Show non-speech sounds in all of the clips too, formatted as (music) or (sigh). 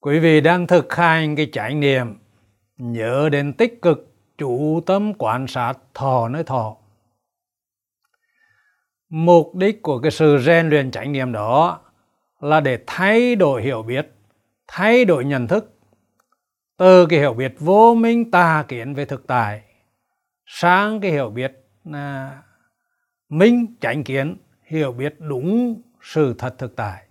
quý vị đang thực hành cái trải nghiệm nhớ đến tích cực chủ tâm quan sát thọ nơi thọ. Mục đích của cái sự rèn luyện trải nghiệm đó là để thay đổi hiểu biết, thay đổi nhận thức. Từ cái hiểu biết vô minh tà kiến về thực tại, sang cái hiểu biết là minh chánh kiến, hiểu biết đúng sự thật thực tại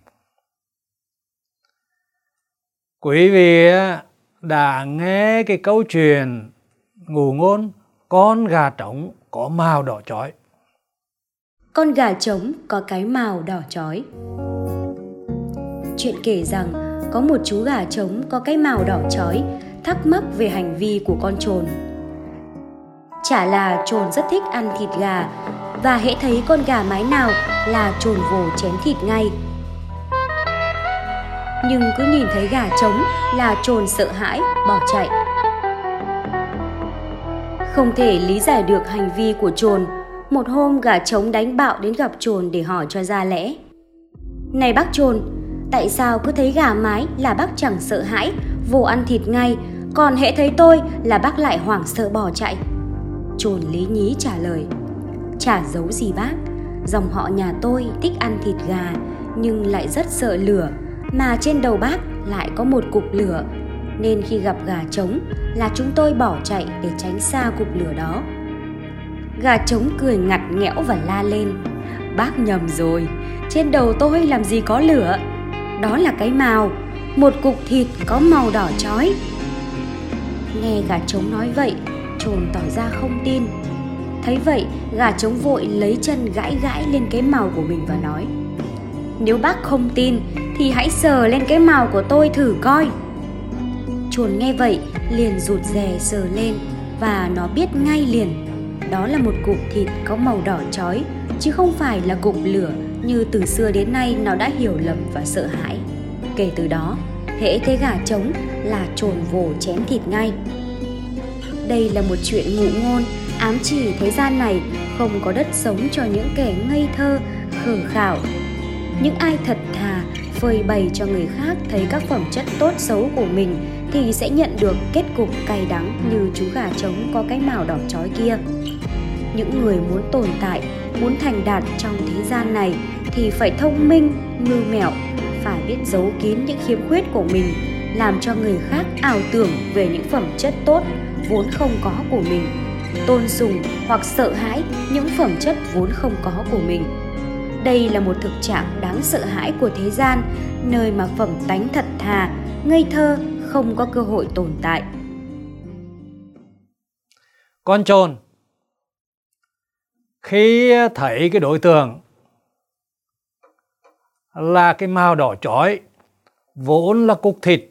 quý vị đã nghe cái câu chuyện ngủ ngôn, con gà trống có màu đỏ chói. Con gà trống có cái màu đỏ chói. Chuyện kể rằng có một chú gà trống có cái màu đỏ chói, thắc mắc về hành vi của con trồn. Chả là trồn rất thích ăn thịt gà, và hễ thấy con gà mái nào là trồn vồ chén thịt ngay nhưng cứ nhìn thấy gà trống là trồn sợ hãi, bỏ chạy. Không thể lý giải được hành vi của trồn. Một hôm gà trống đánh bạo đến gặp trồn để hỏi cho ra lẽ. Này bác trồn, tại sao cứ thấy gà mái là bác chẳng sợ hãi, vô ăn thịt ngay, còn hễ thấy tôi là bác lại hoảng sợ bỏ chạy? Trồn lý nhí trả lời, chả giấu gì bác, dòng họ nhà tôi thích ăn thịt gà, nhưng lại rất sợ lửa mà trên đầu bác lại có một cục lửa. Nên khi gặp gà trống là chúng tôi bỏ chạy để tránh xa cục lửa đó. Gà trống cười ngặt nghẽo và la lên. Bác nhầm rồi. Trên đầu tôi làm gì có lửa? Đó là cái màu một cục thịt có màu đỏ chói. Nghe gà trống nói vậy trồn tỏ ra không tin. Thấy vậy, gà trống vội lấy chân gãi gãi lên cái màu của mình và nói, nếu bác không tin thì hãy sờ lên cái màu của tôi thử coi. Chuồn nghe vậy, liền rụt rè sờ lên, và nó biết ngay liền, đó là một cục thịt có màu đỏ chói, chứ không phải là cục lửa như từ xưa đến nay nó đã hiểu lầm và sợ hãi. Kể từ đó hễ thấy gà trống là trồn vồ chém thịt ngay. Đây là một chuyện ngụ ngôn, ám chỉ thế gian này không có đất sống cho những kẻ ngây thơ, khờ khảo những ai thật thà phơi bày cho người khác thấy các phẩm chất tốt xấu của mình thì sẽ nhận được kết cục cay đắng như chú gà trống có cái mào đỏ chói kia. Những người muốn tồn tại, muốn thành đạt trong thế gian này thì phải thông minh, mưu mẹo, phải biết giấu kín những khiếm khuyết của mình, làm cho người khác ảo tưởng về những phẩm chất tốt vốn không có của mình, tôn sùng hoặc sợ hãi những phẩm chất vốn không có của mình đây là một thực trạng đáng sợ hãi của thế gian, nơi mà phẩm tánh thật thà, ngây thơ không có cơ hội tồn tại. Con trồn. Khi thấy cái đối tượng là cái màu đỏ chói, vốn là cục thịt,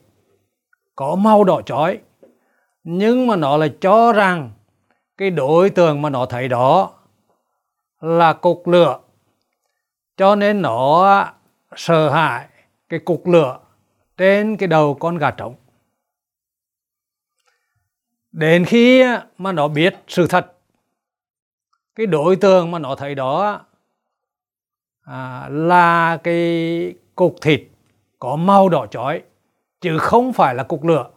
có màu đỏ chói, nhưng mà nó lại cho rằng cái đối tượng mà nó thấy đó là cục lửa cho nên nó sợ hãi cái cục lửa trên cái đầu con gà trống. Đến khi mà nó biết sự thật cái đối tượng mà nó thấy đó à, là cái cục thịt có màu đỏ chói chứ không phải là cục lửa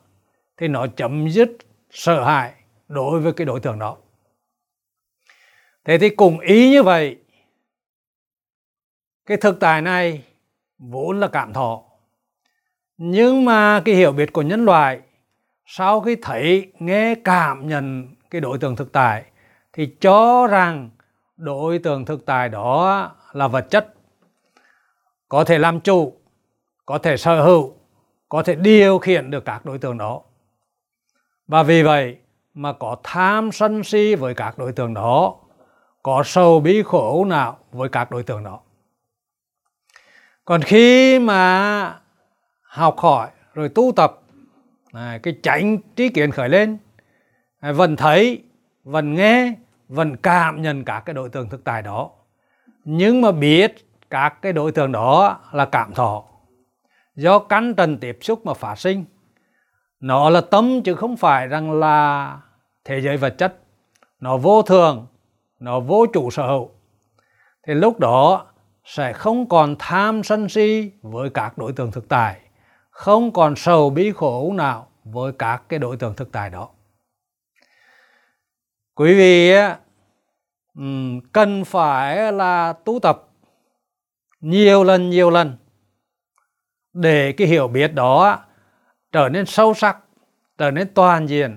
thì nó chấm dứt sợ hãi đối với cái đối tượng đó. Thế thì cùng ý như vậy cái thực tại này vốn là cảm thọ. Nhưng mà cái hiểu biết của nhân loại, sau khi thấy, nghe, cảm nhận cái đối tượng thực tại, thì cho rằng đối tượng thực tại đó là vật chất. Có thể làm chủ, có thể sở hữu, có thể điều khiển được các đối tượng đó. Và vì vậy mà có tham sân si với các đối tượng đó, có sầu bí khổ nào với các đối tượng đó còn khi mà học hỏi, rồi tu tập à, cái chánh trí kiến khởi lên à, vẫn thấy, vẫn nghe, vẫn cảm nhận các cái đối tượng thực tại đó. Nhưng mà biết các cái đối tượng đó là cảm thọ. Do căn trần tiếp xúc mà phát sinh, nó là tâm chứ không phải rằng là thế giới vật chất. Nó vô thường, nó vô chủ sở hữu. Thì lúc đó sẽ không còn tham sân si với các đối tượng thực tại, không còn sầu bí khổ nào với các cái đối tượng thực tại đó. Quý vị cần phải là tu tập nhiều lần nhiều lần để cái hiểu biết đó trở nên sâu sắc, trở nên toàn diện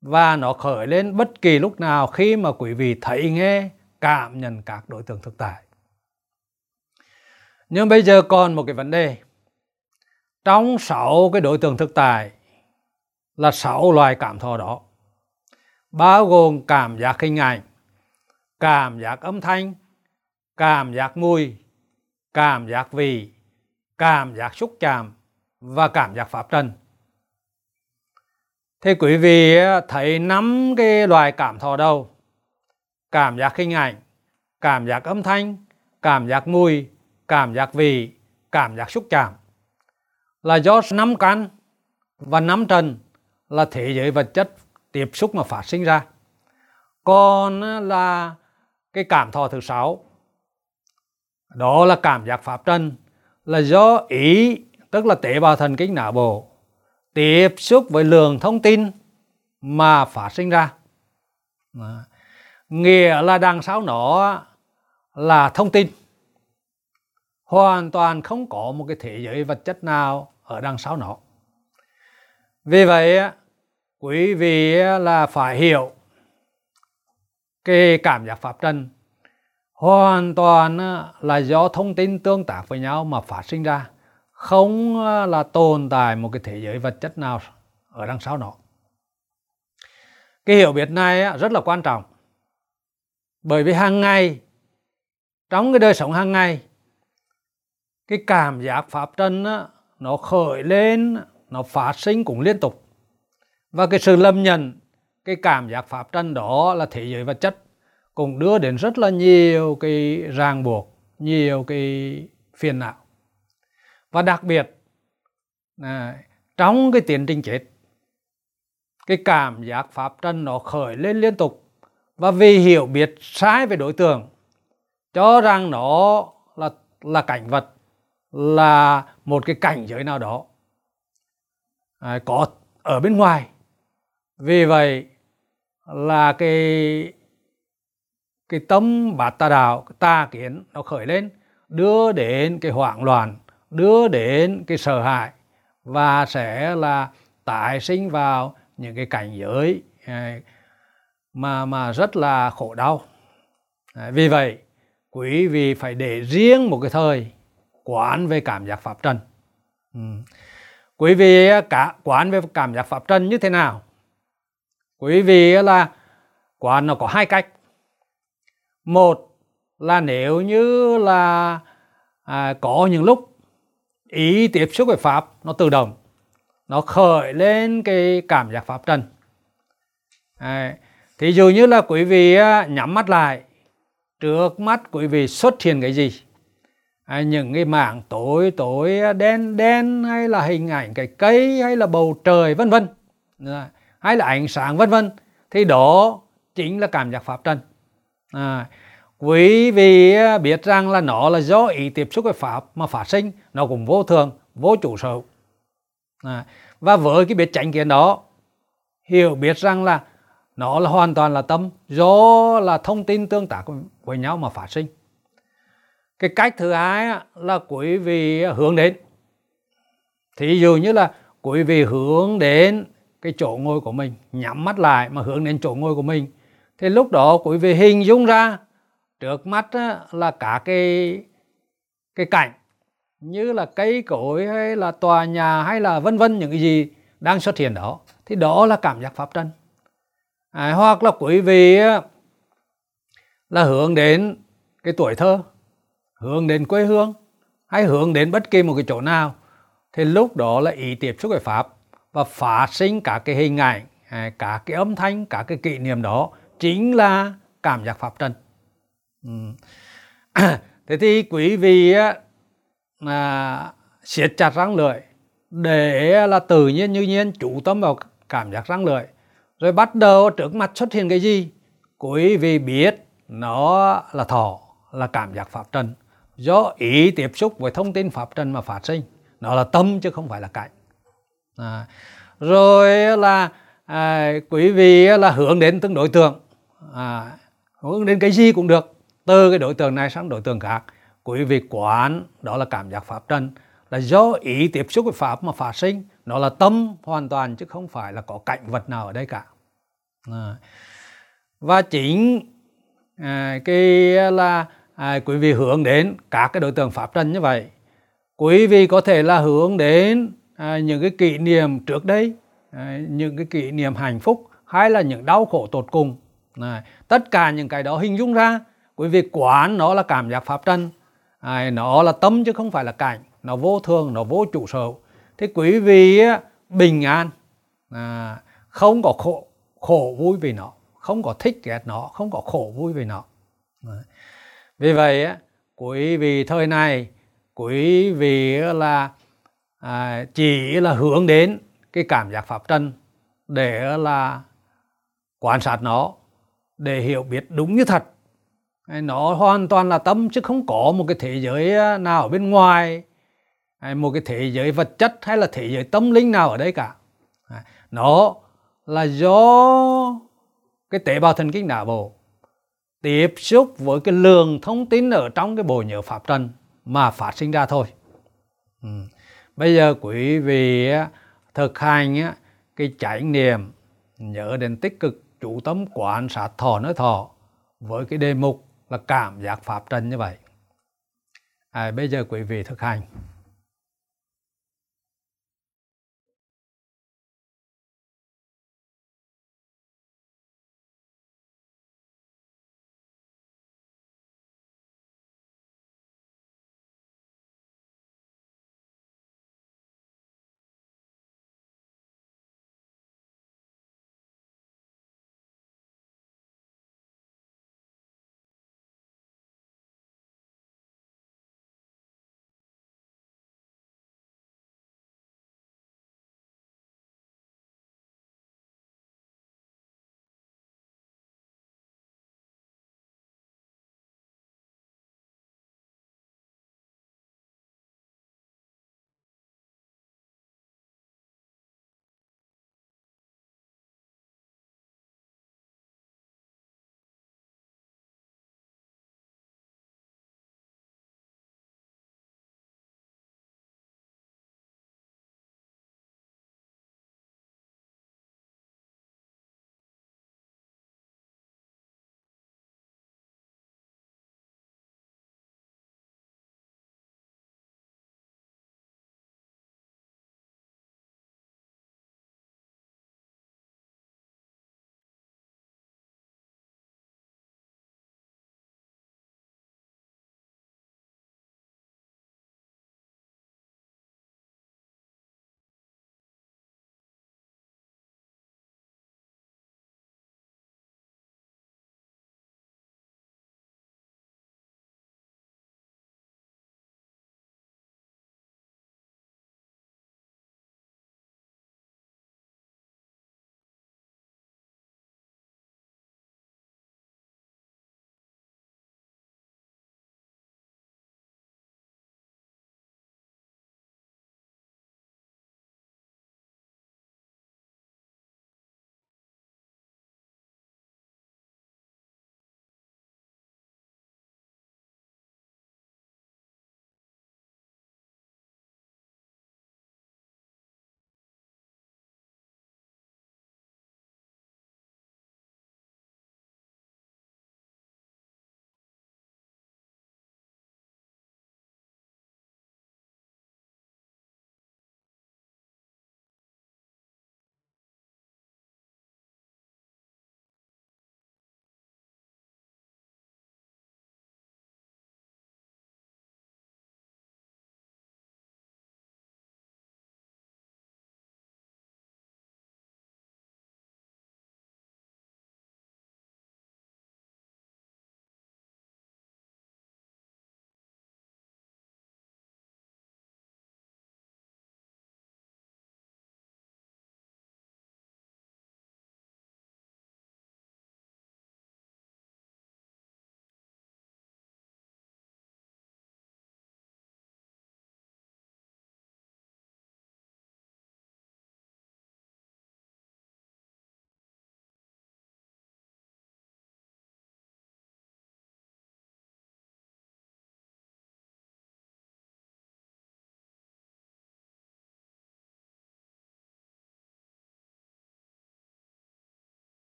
và nó khởi lên bất kỳ lúc nào khi mà quý vị thấy, nghe, cảm nhận các đối tượng thực tại nhưng bây giờ còn một cái vấn đề. Trong sáu cái đối tượng thực tại là sáu loài cảm thọ đó, bao gồm cảm giác hình ảnh, cảm giác âm thanh, cảm giác mùi, cảm giác vị, cảm giác xúc chạm và cảm giác pháp trần. Thì quý vị thấy năm cái loài cảm thọ đâu? Cảm giác hình ảnh, cảm giác âm thanh, cảm giác mùi cảm giác vị, cảm giác xúc chạm. Là do năm căn và năm trần là thế giới vật chất tiếp xúc mà phát sinh ra. Còn ờ, là cái cảm thọ thứ sáu, đó là cảm giác pháp trần, là do ý, tức là tế bào thần kinh não bộ, tiếp xúc với lượng thông tin mà phát sinh ra. Nghĩa là đằng sau nó là thông tin hoàn toàn không có một cái thế giới vật chất nào ở đằng sau nó. Vì vậy quý vị là phải hiểu cái cảm giác pháp trần hoàn toàn là do thông tin tương tác với nhau mà phát sinh ra, không là tồn tại một cái thế giới vật chất nào ở đằng sau nó. Cái hiểu biết này rất là quan trọng. Bởi vì hàng ngày, trong cái đời sống hàng ngày cái cảm giác pháp trần nó khởi lên nó phát sinh cũng liên tục. Và cái sự lâm nhận cái cảm giác pháp trần đó là thế giới vật chất cũng đưa đến rất là nhiều cái ràng buộc nhiều cái phiền não. Và đặc biệt này, trong cái tiến trình chết cái cảm giác pháp trần nó khởi lên liên tục. Và vì hiểu biết sai về đối tượng cho rằng nó là là cảnh vật là một cái cảnh giới nào đó. À, có ở bên ngoài. Vì vậy là cái cái tâm bát tà đạo tà kiến nó khởi lên đưa đến cái hoảng loạn đưa đến cái sợ hãi và sẽ là tái sinh vào những cái cảnh giới à, mà mà rất là khổ đau. À, vì vậy quý vị phải để riêng một cái thời quán về cảm giác pháp trần. Ừ. quý vị à, cả quán về cảm giác pháp trần như thế nào? Quý vị à, là quán nó có hai cách. Một là nếu như là à, có những lúc ý tiếp xúc với pháp nó tự động nó khởi lên cái cảm giác pháp trần. À, thì dù như là quý vị à, nhắm mắt lại trước mắt quý vị xuất hiện cái gì? À, những cái mảng tối tối à, đen đen hay là hình ảnh cái cây hay là bầu trời vân vân. Dạ, hay là ánh sáng vân vân. Thì đó chính là cảm giác pháp trần. À, quý vị à, biết rằng là nó là do ý tiếp xúc với pháp mà phát sinh nó cũng vô thường vô chủ sở à, và với cái biết tránh kiến đó hiểu biết rằng là nó là hoàn toàn là tâm do là thông tin tương tác với nhau mà phát sinh cái cách thứ hai là quý vị hướng đến. Thí dụ như là quý vị hướng đến cái chỗ ngồi của mình nhắm mắt lại mà hướng đến chỗ ngồi của mình. Thì lúc đó quý vị hình dung ra trước mắt là cả cái cái cảnh như là cây cối hay là tòa nhà hay là vân vân những cái gì đang xuất hiện đó. Thì đó là cảm giác pháp trần. À, hoặc là quý vị là hướng đến cái tuổi thơ hướng đến quê hương hay hướng đến bất kỳ một cái chỗ nào thì lúc đó là ý tiếp xúc với pháp và phát sinh cả cái hình ảnh à, cả cái âm thanh cả cái kỷ niệm đó chính là cảm giác pháp trần. Ừ. (coughs) thế thì quý vị à, siết chặt răng lưỡi để là tự nhiên như nhiên chủ tâm vào cảm giác răng lưỡi. Rồi bắt đầu trước mặt xuất hiện cái gì? Quý vị biết nó là thọ là cảm giác pháp trần do ý tiếp xúc với thông tin pháp trần mà phát sinh. Nó là tâm chứ không phải là cảnh à, rồi là à, quý vị là hướng đến từng đối tượng. À, hướng đến cái gì cũng được. Từ cái đối tượng này sang đối tượng khác. Quý vị quán đó là cảm giác pháp trần. Là do ý tiếp xúc với pháp mà phát sinh. Nó là tâm hoàn toàn chứ không phải là có cảnh vật nào ở đây cả. À. và chính à, cái là à, quý vị hướng đến các cái đối tượng pháp trần như vậy. Quý vị có thể là hướng đến à, những cái kỷ niệm trước đây à, những cái kỷ niệm hạnh phúc hay là những đau khổ tột cùng. À, tất cả những cái đó hình dung ra quý vị quán nó là cảm giác pháp trần. À, nó là tâm chứ không phải là cảnh. Nó vô thường nó vô chủ sở thế quý vị bình an. À, không có khổ khổ vui vì nó không có thích ghét nó không có khổ vui vì nó. À, vì vậy quý vị thời này quý vị là à, chỉ là hướng đến cái cảm giác pháp trần để là quan sát nó để hiểu biết đúng như thật. Nó hoàn toàn là tâm chứ không có một cái thế giới à, nào ở bên ngoài một cái thế giới vật chất hay là thế giới tâm linh nào ở đây cả. À, nó là do cái tế bào thần kinh não bộ tiếp xúc với cái lượng thông tin ở trong cái bộ nhớ pháp trần mà phát sinh ra thôi. Ừ. bây giờ quý vị thực hành cái trải nghiệm nhớ đến tích cực chủ tâm quan sát thọ nói thọ với cái đề mục là cảm giác pháp trần như vậy. À, bây giờ quý vị thực hành.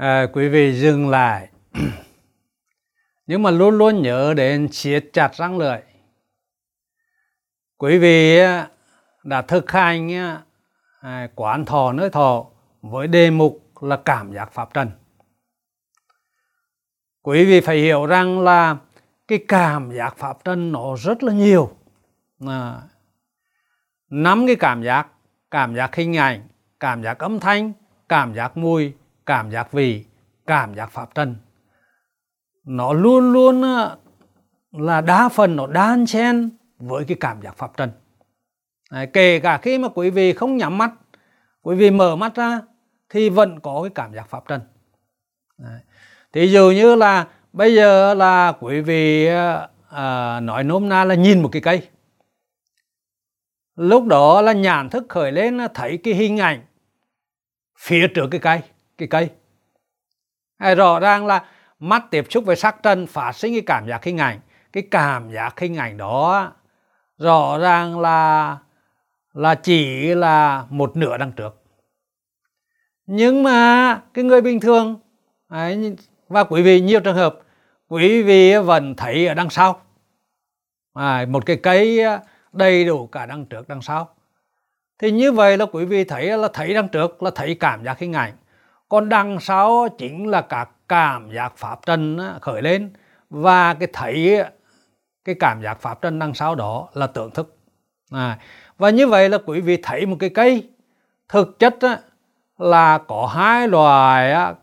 À, quý vị dừng lại. (clears throat) Nhưng mà luôn luôn nhớ đến siết chặt răng lưỡi. Quý vị đã thực hành à, quán thọ nơi thọ với đề mục là cảm giác pháp trần. Quý vị phải hiểu rằng là cái cảm giác pháp trần nó rất là nhiều. À, năm cái cảm giác cảm giác hình ảnh cảm giác âm thanh cảm giác mùi cảm giác vị cảm giác pháp trần. Nó luôn luôn ờ, là đa phần nó đan xen với cái cảm giác pháp trần. Đấy, kể cả khi mà quý vị không nhắm mắt quý vị mở mắt ra thì vẫn có cái cảm giác pháp trần. Đấy. thì dụ như là bây giờ là quý vị à, nói nôm na là nhìn một cái cây. Lúc đó là nhàn thức khởi lên thấy cái hình ảnh phía trước cái cây cái cây. Hay rõ ràng là mắt tiếp xúc với sắc trần phát sinh cái cảm giác hình ảnh. Cái cảm giác hình ảnh đó rõ ràng là là chỉ là một nửa đằng trước. Nhưng mà cái người bình thường ấy, và quý vị nhiều trường hợp quý vị vẫn thấy ở đằng sau. À, một cái cây đầy đủ cả đằng trước đằng sau. Thì như vậy là quý vị thấy là thấy đằng trước là thấy cảm giác hình ảnh còn đằng sau chính là các cảm giác pháp trần khởi lên. Và cái thấy cái cảm giác pháp trần đằng sau đó là tưởng thức. À, và như vậy là quý vị thấy một cái cây. Thực chất là có hai loại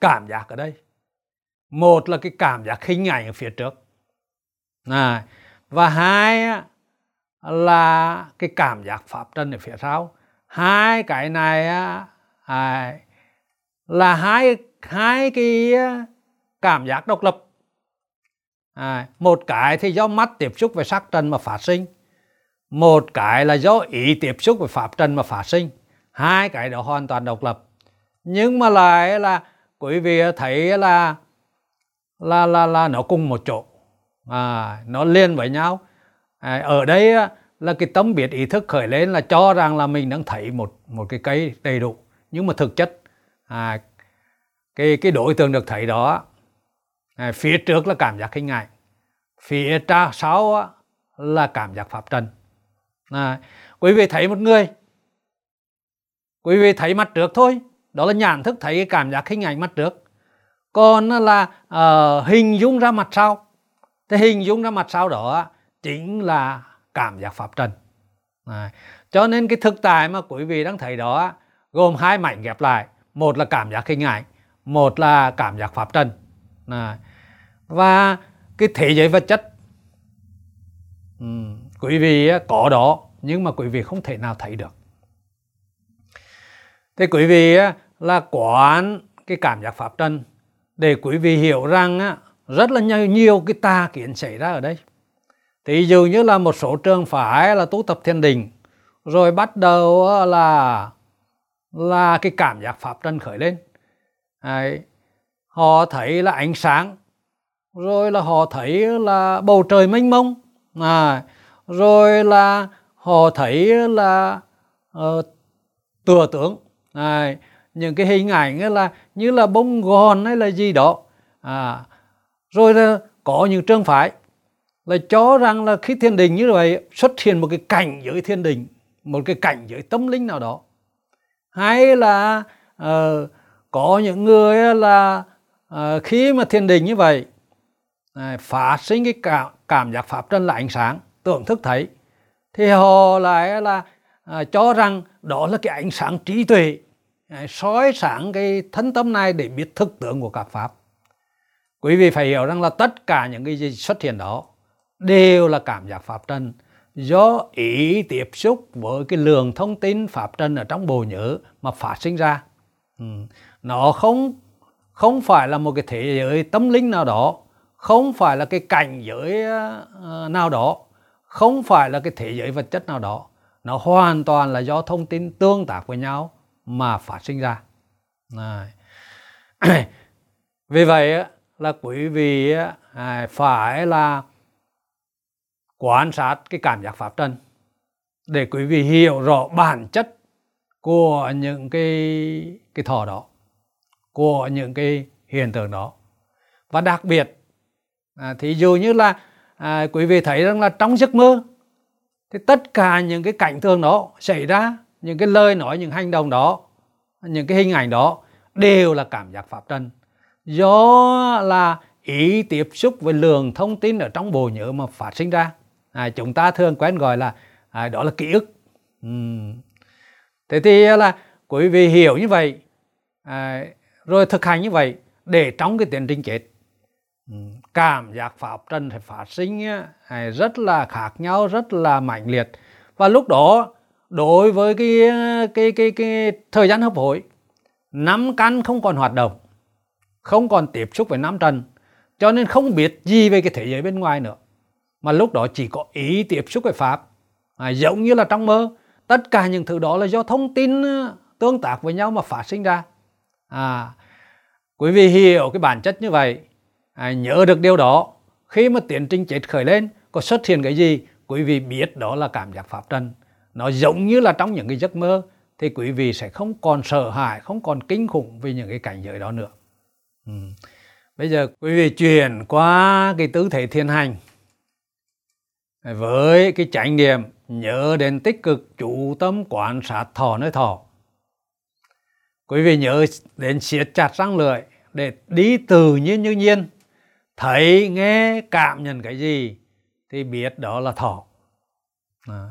cảm giác ở đây. Một là cái cảm giác hình ảnh ở phía trước. À, và hai là cái cảm giác pháp trần ở phía sau. Hai cái này à, là hai hai cái ờ, cảm giác độc lập. À, một cái thì do mắt tiếp xúc với sắc trần mà phát sinh. Một cái là do ý tiếp xúc với pháp trần mà phát sinh. Hai cái đó hoàn toàn độc lập. Nhưng mà lại là quý vị thấy là là là là nó cùng một chỗ. À, nó liên với nhau. À, ở đây ờ, là cái tâm biệt ý thức khởi lên là cho rằng là mình đang thấy một một cái cây đầy đủ nhưng mà thực chất à, cái cái đối tượng được thấy đó à, phía trước là cảm giác hình ảnh phía tra sau là cảm giác pháp trần. À, quý vị thấy một người quý vị thấy mặt trước thôi đó là nhãn thức thấy cái cảm giác hình ảnh mặt trước. Còn là uh, hình dung ra mặt sau. Thì hình dung ra mặt sau đó chính là cảm giác pháp trần. À, cho nên cái thực tại mà quý vị đang thấy đó gồm hai mảnh ghép lại. Một là cảm giác hình ảnh một là cảm giác pháp trần. À, và cái thế giới vật chất um, quý vị có đó nhưng mà quý vị không thể nào thấy được. Thì quý vị là quán cái cảm giác pháp trần để quý vị hiểu rằng rất là nhiều cái tà kiến xảy ra ở đây. Thì dường như là một số trường phái là tu tập thiền định rồi bắt đầu là là cái cảm giác pháp trần khởi lên Đấy. họ thấy là ánh sáng rồi là họ thấy là bầu trời mênh mông à, rồi là họ thấy là uh, tựa tướng à, những cái hình ảnh là như là bông gòn hay là gì đó à, rồi là có những trường phái là cho rằng là khi thiên đình như vậy xuất hiện một cái cảnh giới thiên đình một cái cảnh giới tâm linh nào đó hay là uh, có những người là uh, khi mà thiên đình như vậy à, uh, phát sinh cái cảm, cảm giác pháp trần là ánh sáng tưởng thức thấy thì họ lại là uh, cho rằng đó là cái ánh sáng trí tuệ uh, soi sáng cái thân tâm này để biết thực tưởng của các pháp. Quý vị phải hiểu rằng là tất cả những cái gì xuất hiện đó đều là cảm giác pháp trần do ý tiếp xúc với cái lượng thông tin pháp trần ở trong bộ nhớ mà phát sinh ra ừ. nó không không phải là một cái thế giới tâm linh nào đó, không phải là cái cảnh giới ờ, nào đó, không phải là cái thế giới vật chất nào đó nó hoàn toàn là do thông tin tương tác với nhau mà phát sinh ra Này. (clears throat) vì vậy là quý vị phải là quan sát cái cảm giác pháp trần để quý vị hiểu rõ bản chất của những cái cái thọ đó của những cái hiện tượng đó. Và đặc biệt à, thì dù như là à, quý vị thấy rằng là trong giấc mơ thì tất cả những cái cảnh tượng đó xảy ra những cái lời nói những hành động đó những cái hình ảnh đó đều là cảm giác pháp trần do là ý tiếp xúc với lượng thông tin ở trong bộ nhớ mà phát sinh ra à, chúng ta thường quen gọi là à, đó là ký ức. Uhm. thế thì à, là quý vị hiểu như vậy à, rồi thực hành như vậy để trong cái tiến trình chết. Cảm giác pháp trần phải phát sinh à, rất là khác nhau rất là mạnh liệt. Và lúc đó đối với cái à, cái cái cái thời gian hấp hối năm căn không còn hoạt động không còn tiếp xúc với năm trần cho nên không biết gì về cái thế giới bên ngoài nữa mà lúc đó chỉ có ý tiếp xúc với pháp. À, giống như là trong mơ tất cả những thứ đó là do thông tin ờ, tương tác với nhau mà phát sinh ra. À quý vị hiểu cái bản chất như vậy. À, nhớ được điều đó. Khi mà tiến trình chết khởi lên có xuất hiện cái gì quý vị biết đó là cảm giác pháp trần. Nó giống như là trong những cái giấc mơ thì quý vị sẽ không còn sợ hãi không còn kinh khủng vì những cái cảnh giới đó nữa. Ừ. bây giờ quý vị chuyển qua cái tư thế thiền hành với cái chánh niệm nhớ đến tích cực chủ tâm quan sát thọ nơi thọ. Quý vị nhớ đến siết chặt răng lưỡi để đi từ nhiên như nhiên, thấy, nghe, cảm nhận cái gì thì biết đó là thọ. À.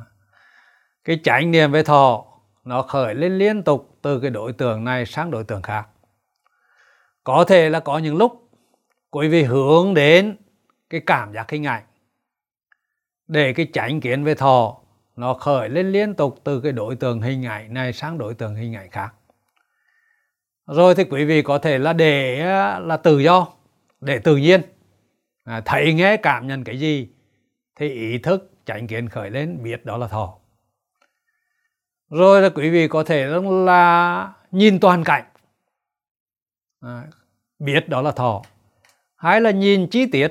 cái chánh niệm về thọ nó khởi lên liên tục từ cái đối tượng này sang đối tượng khác. Có thể là có những lúc quý vị hướng đến cái cảm giác hình ảnh để cái chánh kiến về thọ nó khởi lên liên tục từ cái đối tượng hình ảnh này sang đối tượng hình ảnh khác. Rồi thì quý vị có thể là để là tự do để tự nhiên. À, thấy nghe cảm nhận cái gì thì ý thức chánh kiến khởi lên biết đó là thọ. Rồi là quý vị có thể là nhìn toàn cảnh. À, biết đó là thọ. Hay là nhìn chi tiết.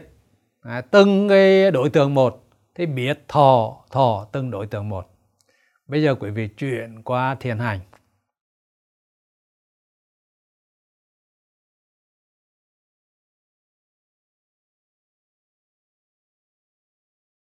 À, từng cái đối tượng một thì biết thọ thọ từng đối tượng một. Bây giờ quý vị chuyển qua thiền hành.